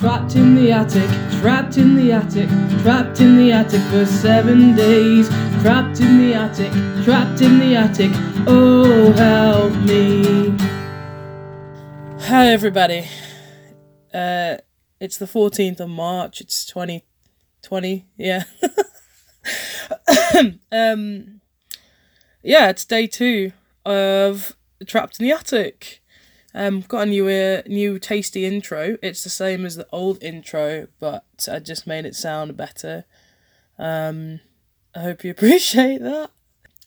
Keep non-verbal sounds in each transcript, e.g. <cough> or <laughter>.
Trapped in the attic, trapped in the attic, trapped in the attic for seven days. Trapped in the attic, trapped in the attic. Oh, help me. Hi, everybody. Uh, it's the 14th of March. It's 2020. Yeah. <laughs> um, yeah, it's day two of Trapped in the Attic. Um, got a new uh, new tasty intro. It's the same as the old intro, but I just made it sound better. Um, I hope you <laughs> appreciate that.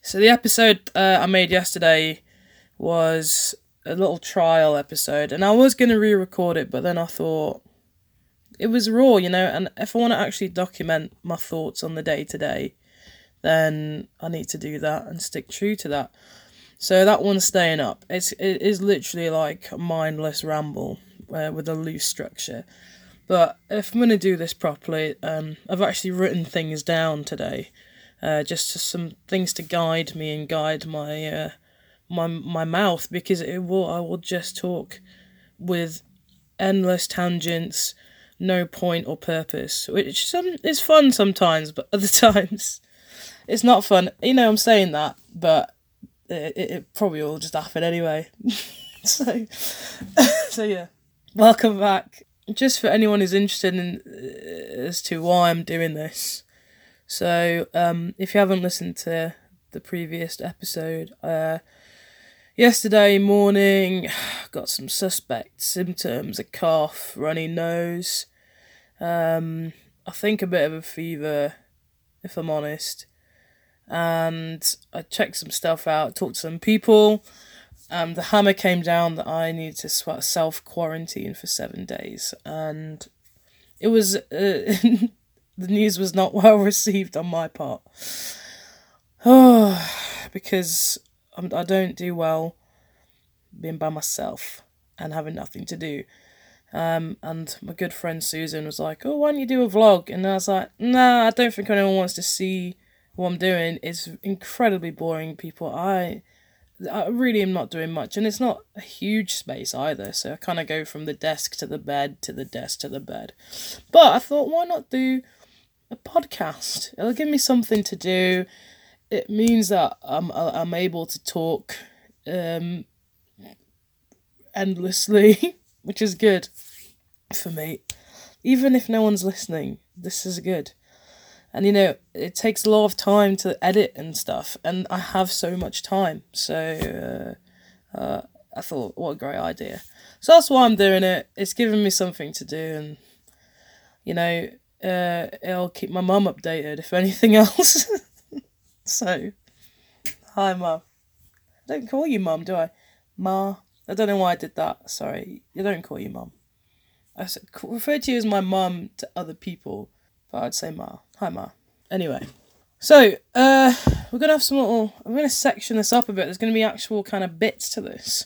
So the episode uh, I made yesterday was a little trial episode, and I was gonna re-record it, but then I thought it was raw, you know. And if I want to actually document my thoughts on the day to day, then I need to do that and stick true to that. So that one's staying up. It's it is literally like a mindless ramble uh, with a loose structure. But if I'm gonna do this properly, um, I've actually written things down today, uh, just some things to guide me and guide my uh, my my mouth because it will I will just talk with endless tangents, no point or purpose, which some is fun sometimes, but <laughs> other times it's not fun. You know, I'm saying that, but it, it probably will just happen anyway. <laughs> so, <laughs> so yeah, welcome back. Just for anyone who's interested in uh, as to why I'm doing this. So, um, if you haven't listened to the previous episode, uh, yesterday morning, <sighs> got some suspect symptoms: a cough, runny nose, um, I think a bit of a fever, if I'm honest and I checked some stuff out, talked to some people. Um, the hammer came down that I needed to self quarantine for seven days, and it was uh, <laughs> the news was not <laughs> well received on my part. Oh, <sighs> because I'm, I don't do well being by myself and having nothing to do. Um, and my good friend Susan was like, "Oh, why don't you do a vlog?" And I was like, "Nah, I don't think anyone wants to see what I'm doing is incredibly boring, people. I I really am not doing much, and it's not a huge space either. So I kind of go from the desk to the bed to the desk to the bed. But I thought, why not do a podcast? It'll give me something to do. It means that I'm I'm able to talk um, endlessly, <laughs> which is good for me. Even if no one's listening, this is good and you know it takes a lot of time to edit and stuff and i have so much time. So uh, uh, i thought what a great idea. So that's why i'm doing it. It's giving me something to do and you know uh, it'll keep my mum updated if anything <laughs> else. So hi mum. I don't call you mum do i? Ma. I don't know why i did that. Sorry. I don't call you mum. I refer to you as my mum to other people but I'd say Ma. Hi Ma. Anyway. So, uh, we're gonna have some little. I'm gonna section this up a bit. There's gonna be actual kind of bits to this.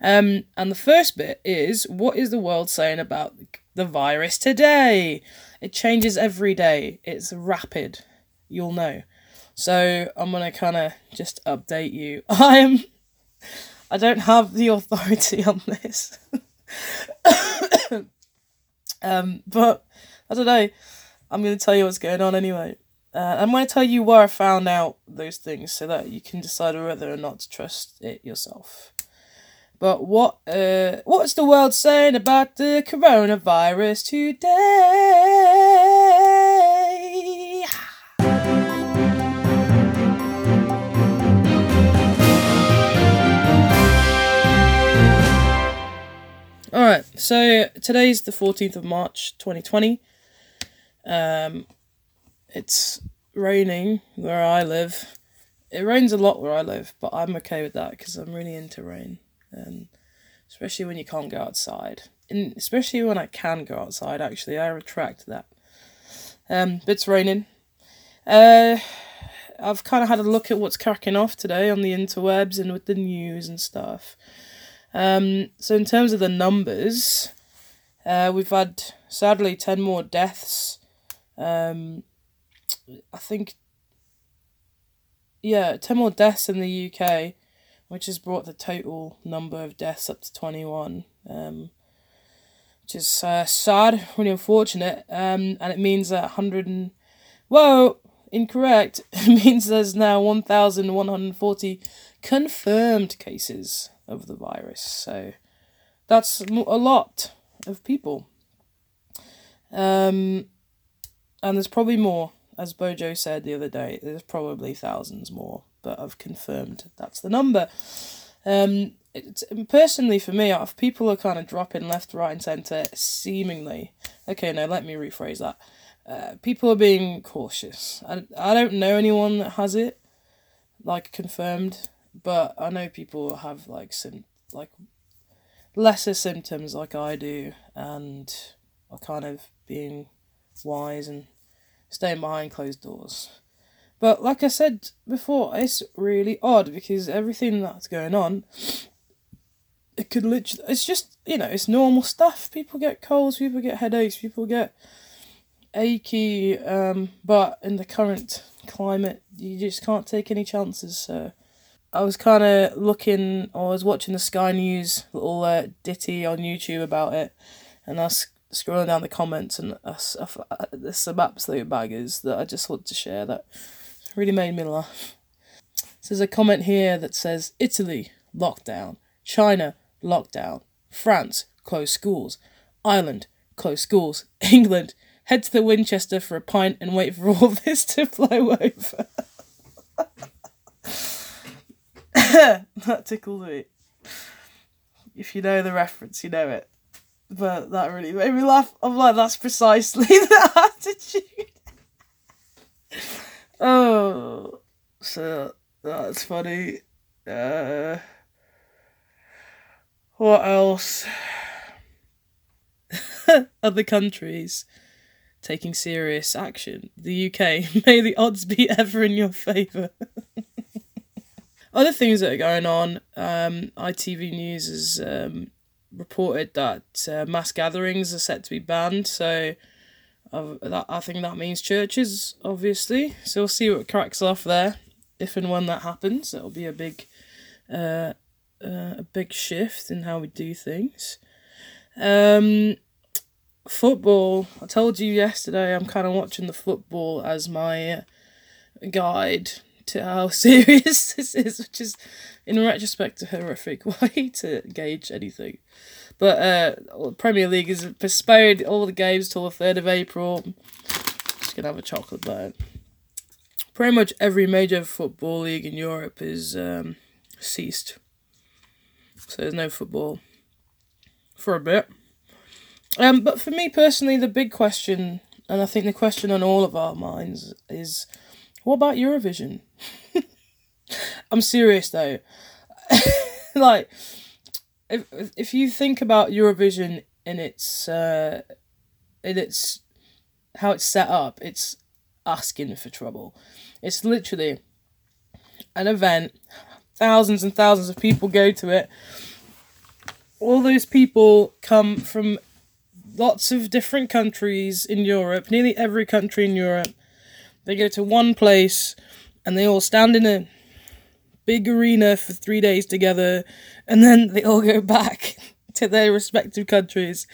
Um, and the first bit is what is the world saying about the virus today? It changes every day. It's rapid. You'll know. So I'm gonna kind of just update you. <laughs> I am. I don't have the authority <laughs> on this. <coughs> um, but I don't know. I'm going to tell you what's going on anyway. Uh, I'm going to tell you where I found out those things so that you can decide whether or not to trust it yourself. But what uh, what's the world saying about the coronavirus today? <sighs> Alright, so today's the 14th of March 2020. Um, it's raining where I live. It rains a lot where I live, but I'm okay with that because I'm really into rain, and especially when you can't go outside, and especially when I can go outside. Actually, I retract that. Um, it's raining. Uh, I've kind of had a look at what's cracking off today on the interwebs and with the news and stuff. Um, so in terms of the numbers, uh, we've had sadly ten more deaths um, I think, yeah, 10 more deaths in the UK, which has brought the total number of deaths up to 21. Um, which is uh, sad, really unfortunate. Um, and it means that 100 and whoa, incorrect. <laughs> It means there's now 1,140 confirmed cases of the virus. So that's a lot of people. Um, and there's probably more, as Bojo said the other day. There's probably thousands more, but I've confirmed that's the number. Um, it's, personally for me, if people are kind of dropping left, right, and centre, seemingly. Okay, no, let me rephrase that. Uh, people are being cautious. I, I don't know anyone that has it, like confirmed, but I know people have like sim like lesser symptoms like I do, and are kind of being wise and staying behind closed doors. But like I said before, it's really odd because everything that's going on, it could literally, it's just, you know, it's normal stuff. People get colds, people get headaches, people get achy, um, but in the current climate, you just can't take any chances. So I was kind of looking, I was watching the Sky News little uh, ditty on YouTube about it, and I was scrolling down the comments, and there's some absolute baggers that I just want to share that really made me laugh. There's a comment here that says Italy, lockdown. China, lockdown. France, close schools. Ireland, close schools. <laughs> England, head to the Winchester for a pint and wait for all <laughs> this to blow over. <laughs> that tickled me. If you know the reference, you know it. But that really made me laugh. I'm like, that's precisely <laughs> the attitude. <laughs> Oh, so that's funny. Uh, what else? <laughs> Other countries taking serious action. The UK, may the odds be ever in your favour. Other things that are going on, um, ITV News is um, reported that uh, mass gatherings are set to be banned. So that I think that means churches, obviously. So we'll see what cracks off there. If and when that happens, it'll be a big, uh, uh, a big shift in how we do things. Um, football. I told you yesterday. I'm kind of watching the football as my guide to how <laughs> serious this is, which is, in retrospect, a horrific <laughs> way to gauge anything. But uh, Premier League has postponed all the games till the third of April. Just gonna have a chocolate bar. Pretty much every major football league in Europe is um, ceased. So there's no football for a bit. Um, but for me personally, the big question, and I think the question on all of our minds, is what about Eurovision? <laughs> I'm serious though. <laughs> like, if if you think about Eurovision in its uh, in its how it's set up, it's asking for trouble. It's literally an event. Thousands and thousands of people go to it. All those people come from lots of different countries in Europe, nearly every country in Europe. They go to one place and they all stand in a big arena for three days together, and then they all go <laughs> back to their respective countries.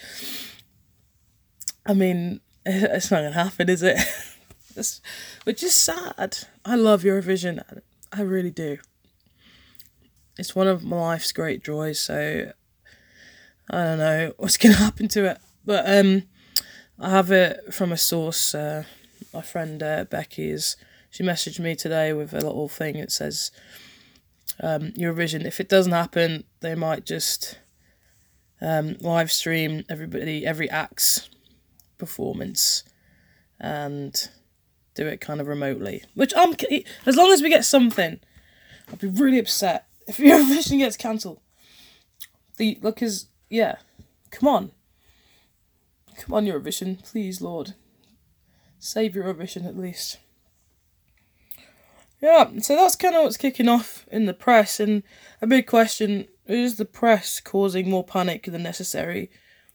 I mean, <laughs> it's not gonna happen, is it? <laughs> it's, which is sad. I love Eurovision. I really do. It's one of my life's great joys. So I don't know what's gonna happen to it, but um, I have it from a source. Uh, my friend uh, Becky is. She messaged me today with a little thing. It says um, Eurovision. If it doesn't happen, they might just um, live stream everybody every act's performance and do it kind of remotely. Which I'm as long as we get something, I'd be really upset <laughs> if Eurovision gets cancelled. The look is yeah, come on, come on Eurovision, please Lord, save your Eurovision at least. Yeah, so that's kind of what's kicking off in the press, and a big question is the press causing more panic than necessary?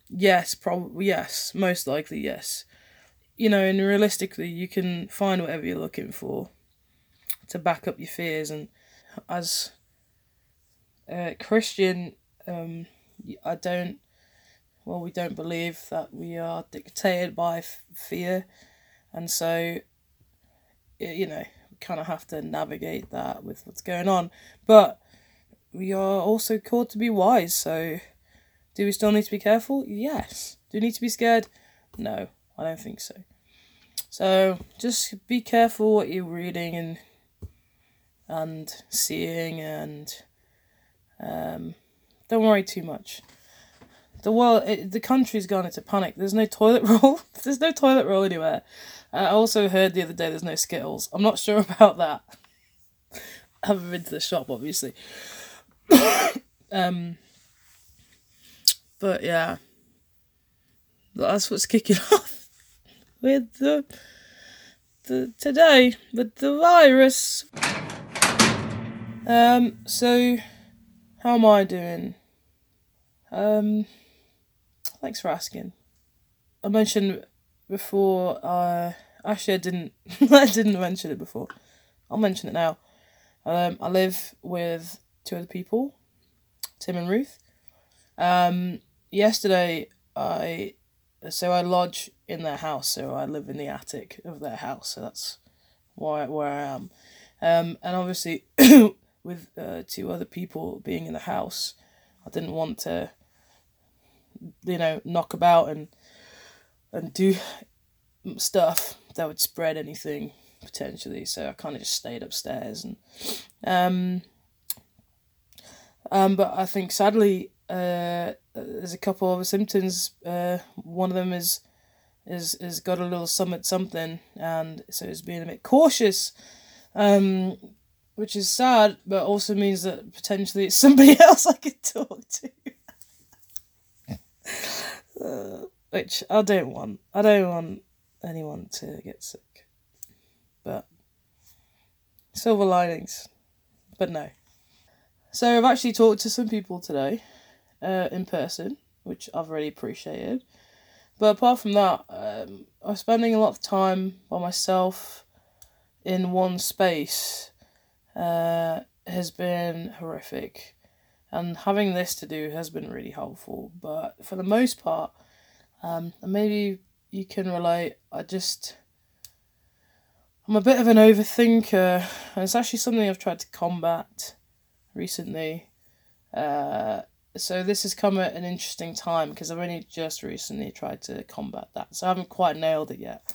Yes, probably, yes, most likely, yes. You know, and realistically, you can find whatever you're looking for to back up your fears, and as a Christian, um, I don't, well, we don't believe that we are dictated by f- fear, and so, you know, we kind of have to navigate that with what's going on. But we are also called to be wise, so do we still need to be careful? Yes. Do we need to be scared? No, I don't think so. So just be careful what you're reading and and seeing and um, don't worry too much. The world, it, the country's gone into panic. There's no toilet <laughs> roll. there's no toilet roll anywhere. I also heard the other day there's no Skittles. I'm not sure <laughs> about that. I haven't been to the shop, obviously. <coughs> um, but yeah, that's what's kicking <laughs> off with the, the today with the virus. Um, so how am I doing? Um, thanks for asking. I mentioned before. Uh, actually, I didn't. <laughs> I didn't mention it before. I'll mention it now. Um, I live with two other people, Tim and Ruth. Um, yesterday, I so I lodge in their house. So I live in the attic of their house. So that's why where I am. Um, and obviously, <coughs> with uh, two other people being in the house, I didn't want to, you know, knock about and and do stuff that would spread anything potentially. So I kind of just stayed upstairs and, um, um, but I think sadly, uh, there's a couple of symptoms. Uh, one of them is is is got a little summit something, and so he's being a bit cautious. Um, which is sad, but also means that potentially it's <laughs> somebody else I could talk to. Uh, which I don't want. I don't want anyone to get sick. But silver linings. But no. So I've actually talked to some people today, uh, in person, which I've really appreciated. But apart from that, um, I'm spending a lot of time by myself in one space uh, has been horrific. And having this to do has been really helpful. But for the most part, um, maybe you can relate. I just. I'm a bit of an overthinker, and it's actually something I've tried to combat recently. Uh, so this has come at an interesting time because I've only just recently tried to combat that. So I haven't quite nailed it yet.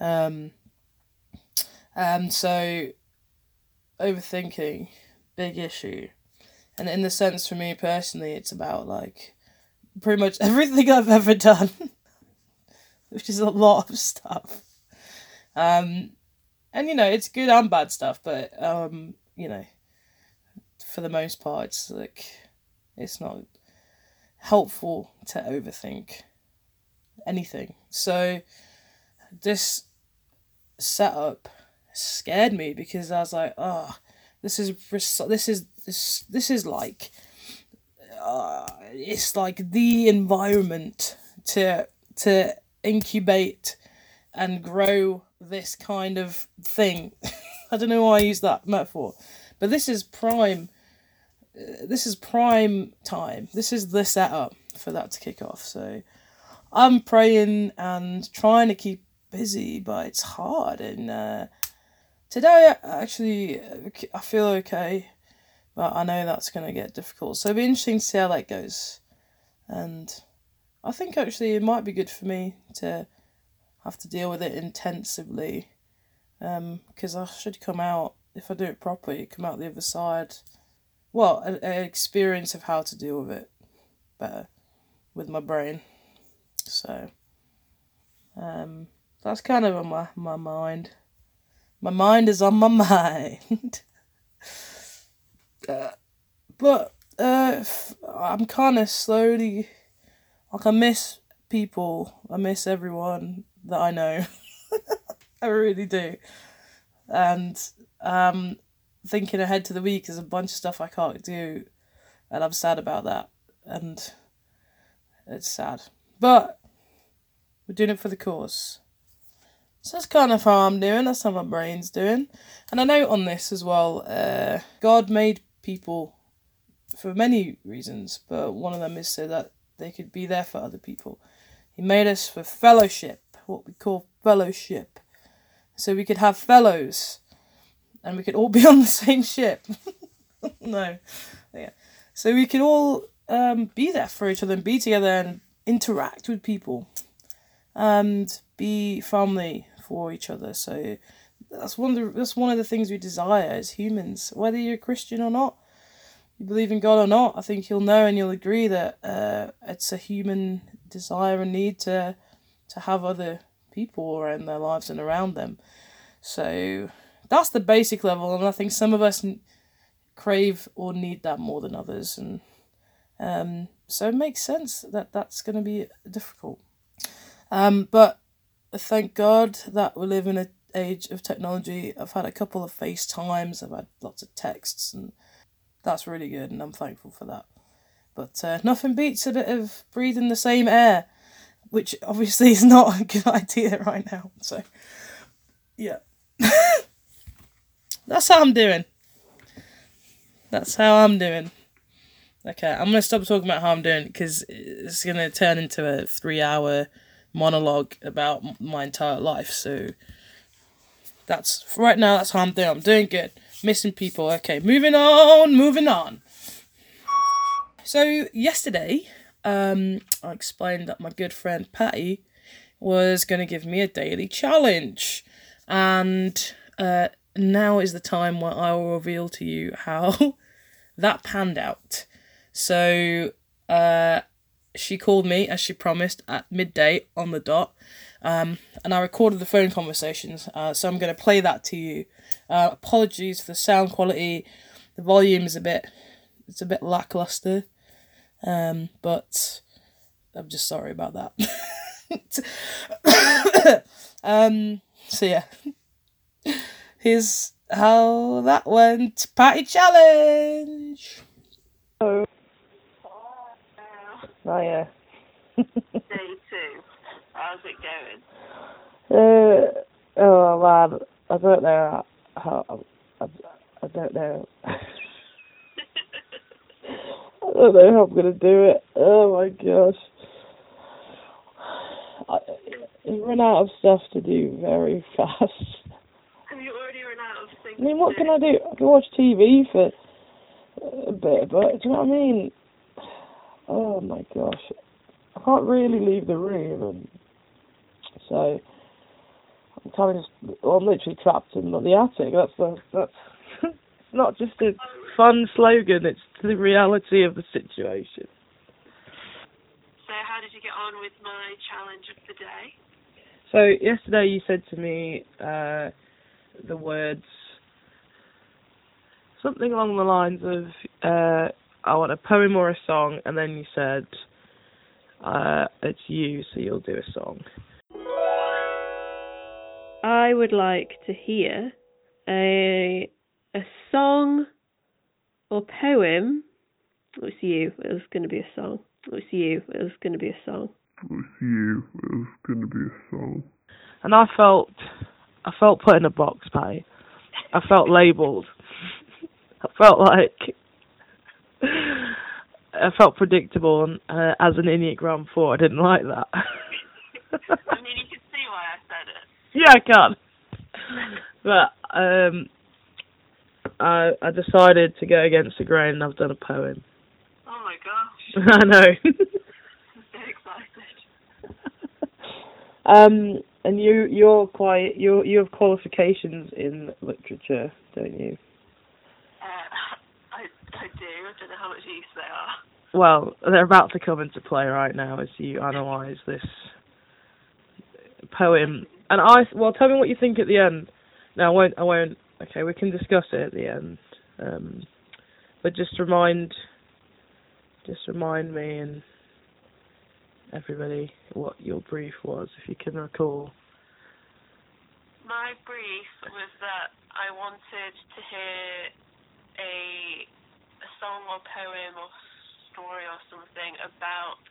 Um, and so overthinking, big issue. And in the sense for me personally, it's about like pretty much <laughs> everything I've ever done, which is a lot of stuff. Um, and you know, it's good and bad stuff, but um, you know, for the most part, it's like it's not helpful to overthink anything. So this setup scared me because I was like, oh, this is this is this this is like, uh, it's like the environment to to incubate and grow this kind of thing. <laughs> I don't know why I use that metaphor, but this is prime. Uh, this is prime time. This is the setup for that to kick off. So, I'm praying and trying to keep busy, but it's hard and. Uh, Today, actually, I feel okay, but I know that's going to get difficult. So it'll be interesting to see how that goes. And I think actually it might be good for me to have to deal with it intensively because um, I should come out, if I do it properly, come out the other side. Well, an, experience of how to deal with it better with my brain. So, um, that's kind of on my, my mind. My mind is on my mind. uh, but uh, I'm kind of slowly, like, I miss people. I miss everyone that I know. <laughs> I really do. And um, thinking ahead to the week is a bunch of stuff I can't do, and I'm sad about that. And it's sad. But we're doing it for the cause. So that's kind of how I'm doing. That's how my brain's doing. And I note on this as well. Uh, God made people for many reasons, but one of them is so that they could be there for other people. He made us for fellowship, what we call fellowship. So we could have fellows and we could all <laughs> be on the same ship. <laughs> no. Yeah. So we could all um, be there for each other and be together and interact with people and be family for each other. So that's one of the that's one of the things we desire as humans, whether you're a Christian or not. You believe in God or not, I think you'll know and you'll agree that uh, it's a human desire and need to to have other people around their lives and around them. So that's the basic level, and I think some of us crave or need that more than others, and um, so it makes sense that that's going to be difficult. Um, but thank God that we live in an age of technology. I've had a couple of FaceTimes, I've had lots of texts, and that's really good, and I'm thankful for that. But uh, nothing beats a bit of breathing the same air, which obviously <laughs> is not a good idea right now. So, yeah. <laughs> that's how I'm doing. That's how I'm doing. Okay, I'm gonna stop talking about how I'm doing because it's gonna turn into a three-hour monologue about my entire life. So that's right now. That's how I'm doing. I'm doing good. Missing people. Okay, moving on. Moving on. So yesterday, um, I explained that my good friend Patty was going to give me a daily challenge, and uh, now is the time where I will reveal to you how <laughs> that panned out. So, uh, she called me as she promised at midday on the dot, um, and I recorded the phone conversations. Uh, so I'm going to play that to you. Uh, apologies for the sound quality. The volume is a bit, it's a bit lackluster, um, but I'm just sorry about that. <laughs> um, so yeah, here's how that went. Party challenge. Oh. Oh yeah. Day two. How's it going? Uh, oh man, I don't know how. I, I don't know. I don't know how I'm gonna do it. Oh my gosh. I, I run out of stuff to do very <laughs> fast. Have you already run out of things? I mean, what can I do? I can watch TV for a bit, but do you know what I mean? Oh my gosh, I can't really leave the room, and so I'm kind of just, well, I'm literally trapped in the attic. That's the that's <laughs> not just a fun slogan; it's the reality of the situation. So how did you get on with my challenge of the day? So yesterday you said to me uh, the words something along the lines of uh, I want a poem or a song, and then you said uh, it's you, so you'll do a song. I would like to hear a a song or poem. It was you. It was going to be a song. It was you. It was going to be a song. It was you. It was going to be a song. And I felt, I felt put in a box, Patty. I felt labelled. I felt like, I felt predictable, and uh, as an Enneagram Four, I didn't like that. <laughs> I mean, you can see why I said it. yeah, I can. But um, I I decided to go against the grain, and I've done a poem. Oh my gosh, <laughs> I know. I'm so excited. <laughs> um, and you you're quite you you have qualifications in literature, don't you? I do. I don't know how much use they are. Well, they're about to come into play right now as you analyse this poem. And I well, tell me what you think at the end. No, I won't. I won't. Okay, we can discuss it at the end. Um, but just remind, just remind me and everybody what your brief was, if you can recall. My brief was that I wanted to hear a song or poem or story or something about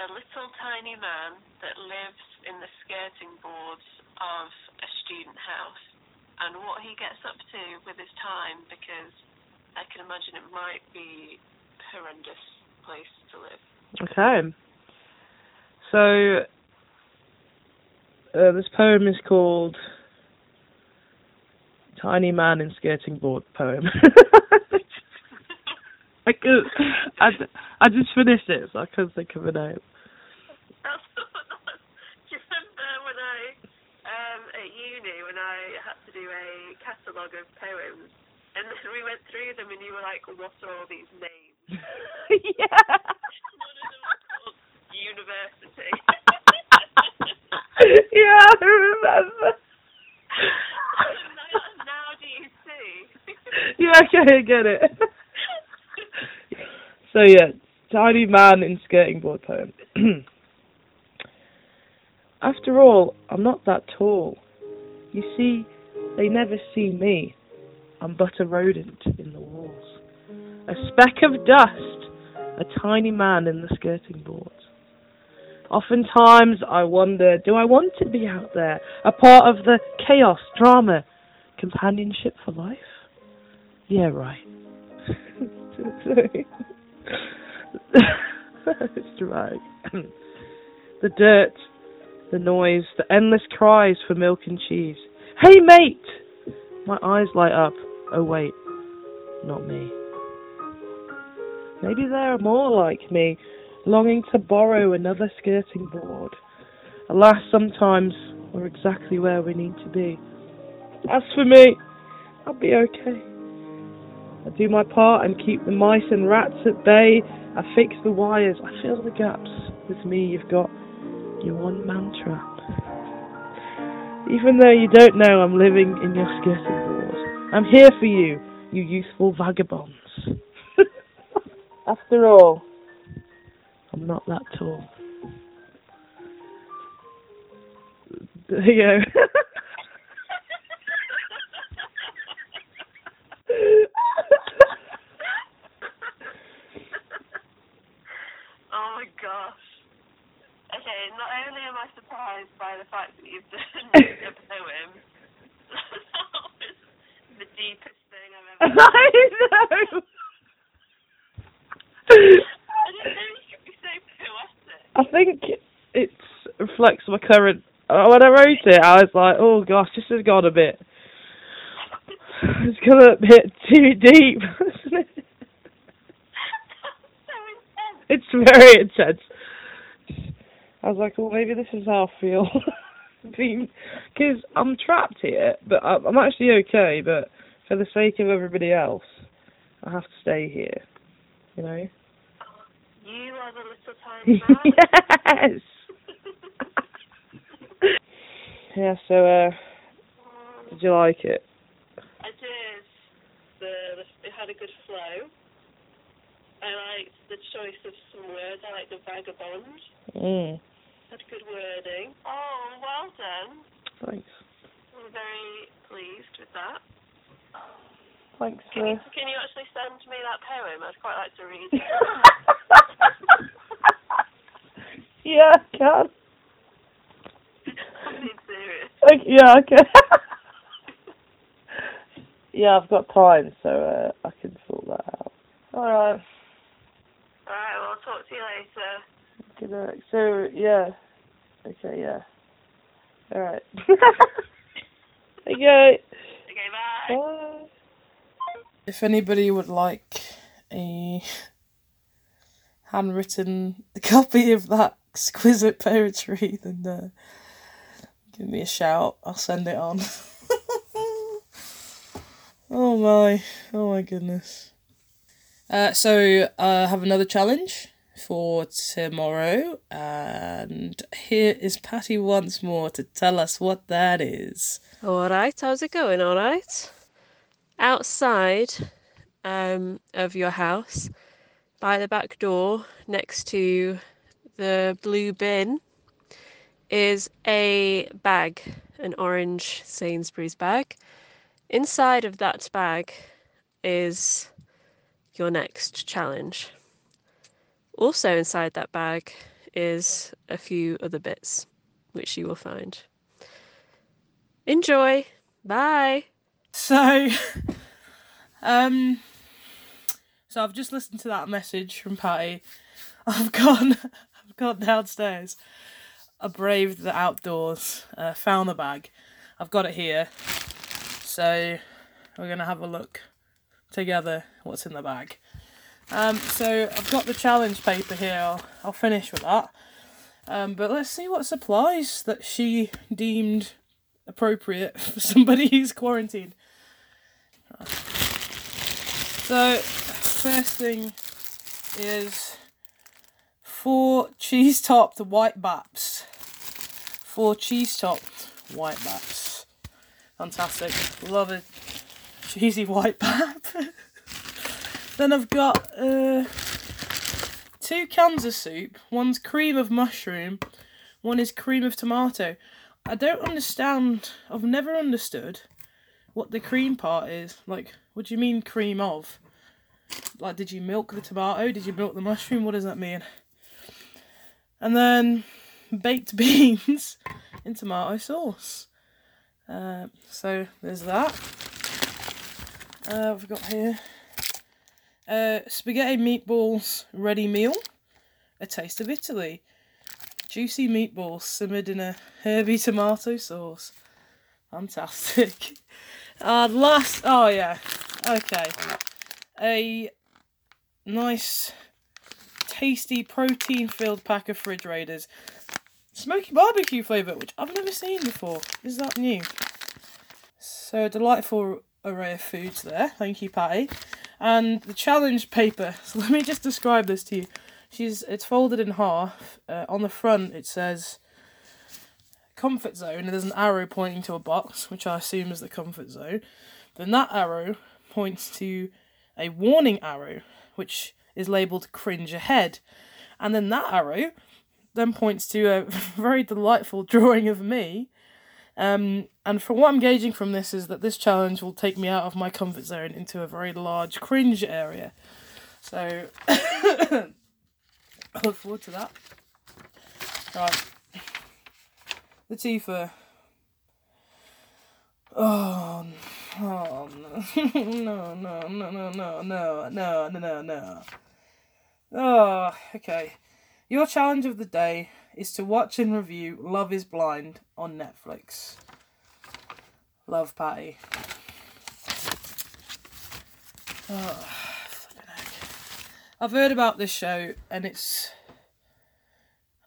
a little tiny man that lives in the skirting boards of a student house and what he gets up to with his time because I can imagine it might be a horrendous place to live. Okay. So, uh, this poem is called Tiny Man in Skirting Board Poem. <laughs> <laughs> I could, I, I just finished it, so I couldn't think of a name. That's <laughs> Do you remember when I, um, at uni, when I had to do a catalogue of poems, and then we went through them, and you were like, "What are all these names?" <laughs> yeah. One of them was called University. yeah, I remember. now, now do you see? <laughs> yeah, okay, I get it. So yeah, tiny man in skirting board poem. <clears throat> After all, I'm not that tall. You see, they never see me. I'm but a rodent in the walls. A speck of dust, a tiny man in the skirting boards. Oftentimes I wonder, do I want to be out there, a part of the chaos, drama, companionship for life? Yeah, right. <laughs> <laughs> <laughs> <laughs> it's <clears throat> the dirt, the noise, the endless cries for milk and cheese. Hey, mate! My eyes light up. Oh, wait, not me. Maybe there are more like me, longing to borrow another skirting board. Alas, sometimes we're exactly where we need to be. As for me, I'll be okay. I do my part and keep the mice and rats at bay. I fix the wires, I fill the gaps. With me, you've got your one man trap. Even though you don't know I'm living in your skirting board, I'm here for you, you youthful vagabonds. <laughs> After all, I'm not that tall. There you go. <laughs> my gosh. Okay, not only am I surprised by the fact that you've done <laughs> a poem, that was <laughs> the deepest thing I've ever <laughs> I know. I didn't know you could be so poetic. I think it reflects my current. uh, When I wrote it, I was like, "Oh gosh, this has gone a bit. <sighs> It's gone a bit too deep." hasn't it? so intense. It's very intense. I was like, well, maybe this is how I feel." <laughs> Because I'm trapped here, but I- I'm actually okay. But for the sake of everybody else, I have to stay here. You know. You are the little tiny man. <laughs> yes. <laughs> yeah. So, uh, did you like it? I did. The, the it had a good flow. I liked the choice of some words. I liked the vagabond. Mm. Had good wording. Oh, well done. Thanks. I'm very pleased with that. Thanks Can you, can you actually send me that poem? I'd quite like to read it. <laughs> yeah, I can. I'm being serious. <laughs> Like, yeah, can. <laughs> yeah, I've got time, so uh, I can sort that out. All right. Alright, well, I'll talk to you later. Good night. So yeah. Okay. Yeah. All right. <laughs> okay. Okay, bye. Bye. If anybody would like a handwritten copy of that exquisite poetry, then uh, give me a shout. I'll send it on. <laughs> oh my, oh my goodness. Uh, so I have another challenge for tomorrow, and here is Patty once more to tell us what that is. All right, how's it going? All right. Outside um, of your house, by the back door, next to the blue bin, is a bag, an orange Sainsbury's bag. Inside of that bag is your next challenge. Also, inside that bag is a few other bits, which you will find. Enjoy! Bye! So, <laughs> um, so I've just listened to that message from Patty. <laughs> I've gone, <laughs> I've gone downstairs. I braved the outdoors, uh, found the bag. I've got it here. So we're gonna have a look together what's in the bag. Um, so I've got the challenge paper here. I'll, I'll finish with that. Um, but let's see what supplies that she deemed appropriate <laughs> for somebody who's quarantined. So, first thing is four cheese topped white baps. Four cheese topped white baps. Fantastic. Love a cheesy white <laughs> bap. Then I've got uh, two cans of soup. One's cream of mushroom, one is cream of tomato. I don't understand. I've never understood what the cream part is. Like, what do you mean cream of? Like, did you milk the tomato? Did you milk the mushroom? What does that mean? And then baked <laughs> beans in tomato sauce. Uh, so there's that. Uh, we've got here uh, spaghetti meatballs ready meal, a taste of Italy, juicy meatballs simmered in a herby tomato sauce. Fantastic. <laughs> And last, oh yeah, okay, a nice, tasty, protein-filled pack of fridge raiders, smoky barbecue flavour, which I've never seen before. Is that new? So a delightful array of foods there. Thank you, Patty. And the challenge paper. <laughs> So let me just describe this to you. She's it's folded in half. Uh, on the front it says comfort zone, and there's an arrow pointing to a box, which I assume is the comfort zone. Then that arrow points to a warning arrow, which is labelled cringe ahead. And then that arrow then points to a <laughs> very delightful drawing of me. Um, and from what I'm gauging from this is that this challenge will take me out of my comfort zone into a very large cringe area. So I <coughs> look forward to that. Right. Latifa. Oh, oh no. no, no, no, no, no, no, no, no, no, no. Oh, okay. Your challenge of the day is to watch and review Love is Blind on Netflix. Love Patty. Oh. I've heard about this show and it's.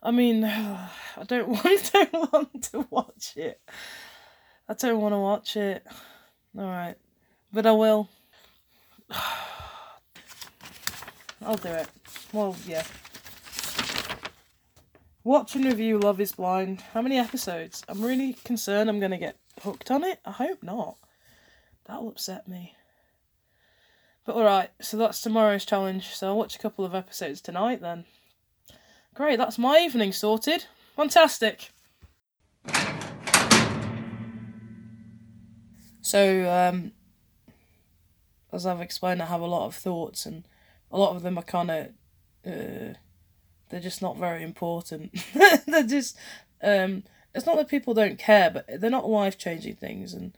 I mean, <sighs> I don't <laughs> want, don't want to watch it. I don't want to watch it. Alright. But I will. <sighs> I'll do it. Well, yeah. Watch and review Love is Blind. How many episodes? I'm really concerned I'm going to get hooked on it. I hope not. That'll upset me. But alright, so that's tomorrow's challenge. So I'll watch a couple of episodes tonight then. Great, that's my evening sorted. Fantastic. So, um, as I've explained, I have a lot of thoughts, and a lot of them are kind of, uh, they're just not very important. <laughs> they're just, um, it's not that people don't care, but they're not life changing things, and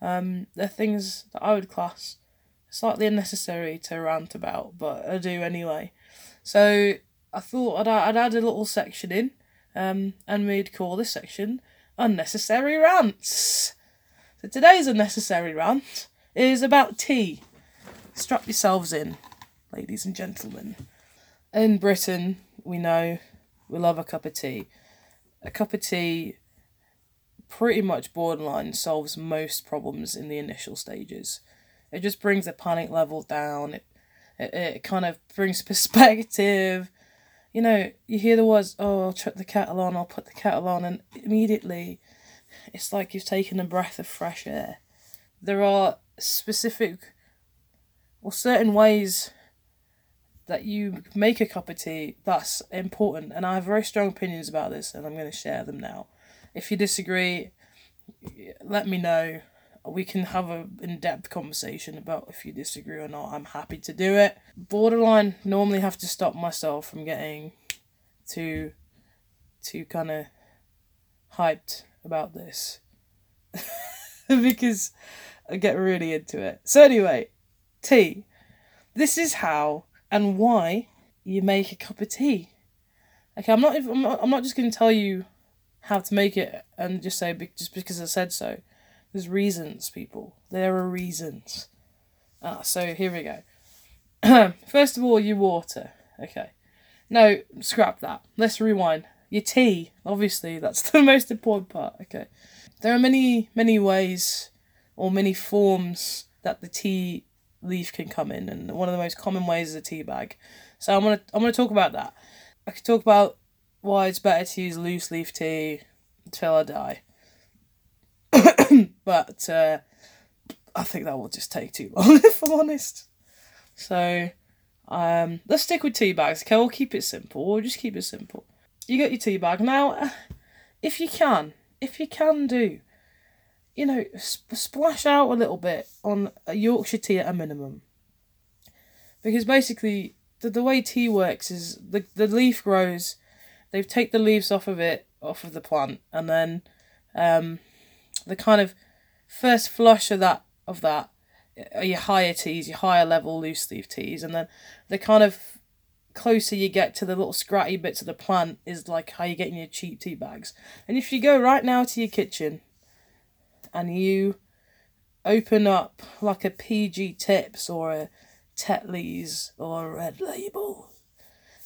um, they're things that I would class slightly unnecessary to rant about, but I do anyway. So I thought I'd, I'd add a little section in, um, and we'd call this section Unnecessary Rants. So today's unnecessary rant is about tea. Strap yourselves in, ladies and gentlemen. In Britain, we know we love a cup of tea. A cup of tea pretty much borderline solves most problems in the initial stages. It just brings the panic level down. It, it, it kind of brings <laughs> perspective. You know, you hear the words, oh, I'll chuck the kettle on, I'll put the kettle on, and immediately it's like you've taken a breath of fresh air. There are specific or certain ways that you make a cup of tea that's important, and I have very strong opinions about this, and I'm going to share them now. If you disagree, let me know. We can have an in depth conversation about if you disagree or not. I'm happy to do it. Borderline normally have to stop myself from getting too too kind of hyped about this <laughs> because I get really into it. So anyway, tea. This is how and why you make a cup of tea. Okay, I'm not. I'm not, I'm not just going to tell you how to make it and just say just because I said so. There's reasons, people. There are reasons. Ah, so here we go. <clears throat> First of all, your water. Okay. No, scrap that. Let's rewind. Your tea, obviously, that's <laughs> the most important part. Okay. There are many, many ways or many forms that the tea leaf can come in, and one of the most common ways is a tea bag. So I'm gonna I'm gonna talk about that. I could talk about why it's better to use loose leaf tea until I die. <coughs> but uh, I think that will just take too long <laughs> if I'm honest. So um, let's stick with tea bags. Okay, we'll keep it simple. We'll just keep it simple. You got your tea bag now. If you can, if you can do, you know, sp- splash out a little bit on a Yorkshire tea at a minimum. Because basically, the, the way tea works is the, the leaf grows, they take the leaves off of it, off of the plant, and then um, the kind of first flush of that of that are your higher teas, your higher level loose leaf teas, and then the kind of closer you get to the little scratty bits of the plant is like how you're getting your cheap tea bags. And if you go right now to your kitchen and you open up like a PG Tips or a Tetley's or a Red Label,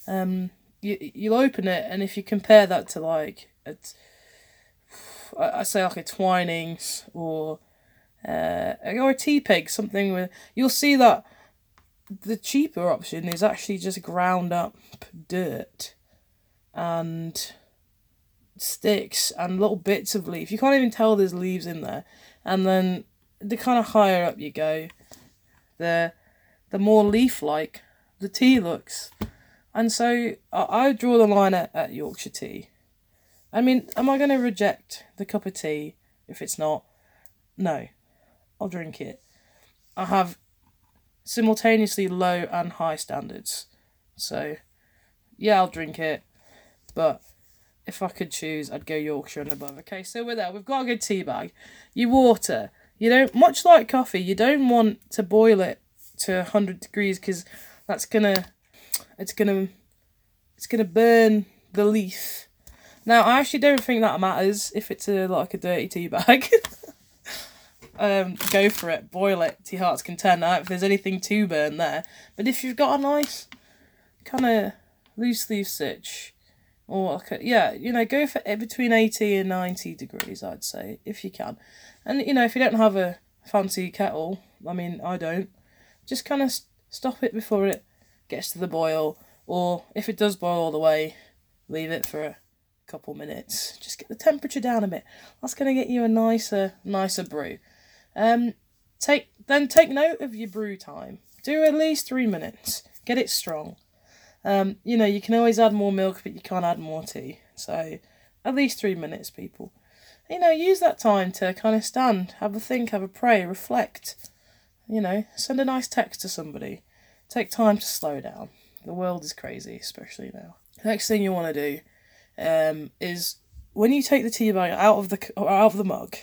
um, you you'll open it, and if you compare that to like a, I say like a Twinings or uh, or a tea pig, something with you'll see that the cheaper option is actually just ground up dirt and sticks and little bits of leaf. You can't even tell there's leaves in there. And then the kind of higher up you go, the the more leaf like the tea looks. And so I, I draw the line at, at Yorkshire tea. I mean, am I going to reject the cup of tea if it's not? No. I'll drink it. I have simultaneously low and high standards. So, yeah, I'll drink it. But if I could choose, I'd go Yorkshire and above. Okay, so we're there. We've got a good tea bag. You water. You don't, much like coffee, you don't want to boil it to 100 degrees because that's gonna, it's gonna, it's gonna burn the leaf. Now, I actually don't think that matters if it's a like a dirty tea bag. <laughs> um, go for it, boil it to your heart's content. Now, if there's anything to burn there, but if you've got a nice kind of loose leaf sitch, or like a, yeah, you know, go for between eighty and ninety degrees. I'd say if you can, and you know, if you don't have a fancy kettle, I mean, I don't, just kind of st- stop it before it gets to the boil, or if it does boil all the way, leave it for a couple minutes. Just get the temperature down a bit. That's gonna get you a nicer, nicer brew. Um, take then take note of your brew time. Do at least three minutes. Get it strong. Um, you know you can always add more milk, but you can't add more tea. So at least three minutes, people. You know, use that time to kind of stand, have a think, have a pray, reflect. You know, send a nice text to somebody. Take time to slow down. The world is crazy, especially now. Next thing you want to do um, is when you take the tea bag out of the out of the mug,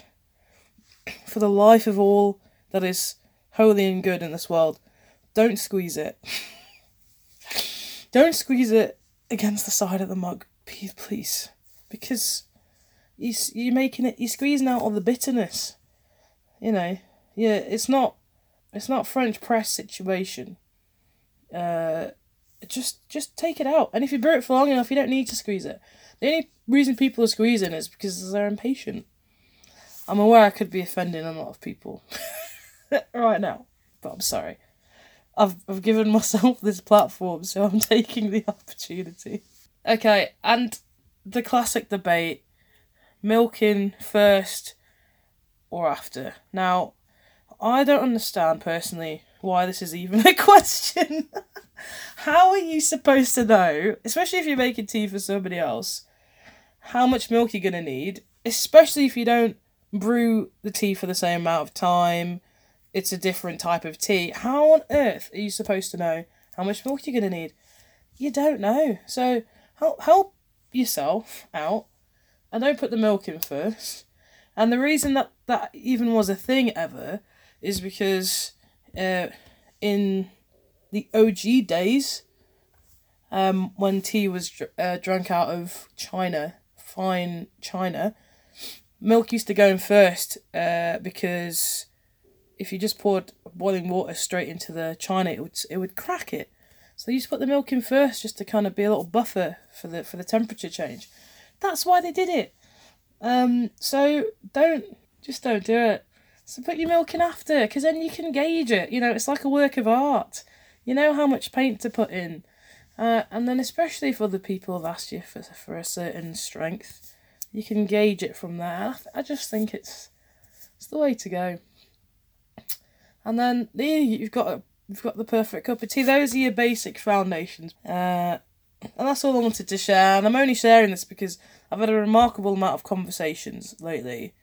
for the life of all that is holy and good in this world, don't squeeze it. <laughs> don't squeeze it against the side of the mug, please, because you you're making it. You're squeezing out all the bitterness. You know, yeah, it's not. It's not French press situation. Uh, just just take it out, and if you brew it for long enough, you don't need to squeeze it. The only reason people are squeezing is because they're impatient. I'm aware I could be offending a lot of people <laughs> right now, but I'm sorry. I've I've given myself this platform, so I'm <laughs> taking the opportunity. Okay, and the classic debate: milking first or after. Now, I don't understand personally why this is even <laughs> a question. <laughs> how are you supposed to know, especially if you're making tea for somebody else, how much milk you're gonna need, especially if you don't brew the tea for the same amount of time, it's a different type of tea. How on earth are you supposed to know how much milk you're gonna need? You don't know. So help help yourself out and don't put the milk in first. And the reason that that even was a thing ever is because uh, in the OG days, um, when tea was dr- uh, drunk out of china, fine china, milk used to go in first uh, because if you just poured boiling water straight into the china, it would it would crack it. So you just put the milk in first, just to kind of be a little buffer for the for the temperature change. That's why they did it. Um, so don't just don't do it. So put your milk in after, because then you can gauge it. You know, it's like a work of art. You know how much paint to put in, uh, and then especially if other people have asked you for for a certain strength, you can gauge it from there. I, I just think it's it's the way to go. And then there you've got a You've got the perfect cup of tea. Those are your basic foundations. Uh, and that's all I wanted to share. And I'm only sharing this because I've had a remarkable amount of conversations lately,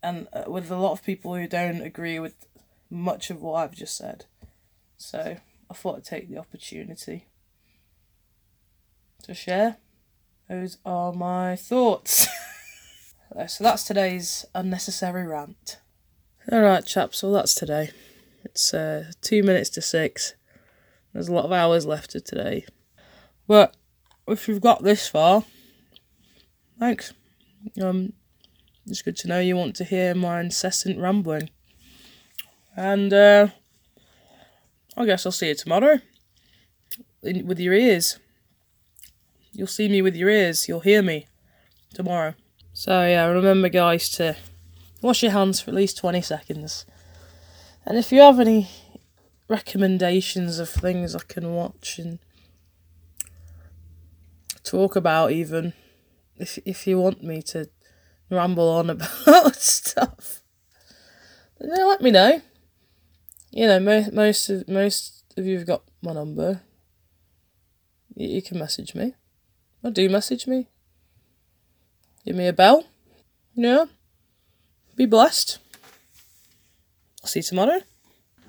and uh, with a lot of people who don't agree with much of what I've just said. So I thought I'd take the opportunity to share. Those are my thoughts. <laughs> so that's today's unnecessary rant. Alright, chaps, well, that's today. It's uh, two minutes to six. There's a lot of hours left of today. But if you've got this far, thanks. Um, it's good to know you want to hear my incessant rambling. And uh, I guess I'll see you tomorrow. In, with your ears. You'll see me with your ears. You'll hear me tomorrow. So yeah, remember guys to wash your hands for at least 20 seconds. And if you have any recommendations of things I can watch and talk about, even if if you want me to ramble on <laughs> about stuff, then let me know. You know, mo- most of most of you've got my number. You, you can message me, or do message me. Give me a bell. Yeah. Be blessed. I'll see you tomorrow.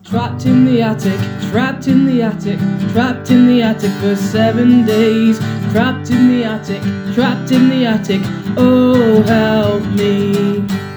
Trapped in the attic, trapped in the attic, trapped in the attic for seven days. Trapped in the attic, trapped in the attic, oh help me.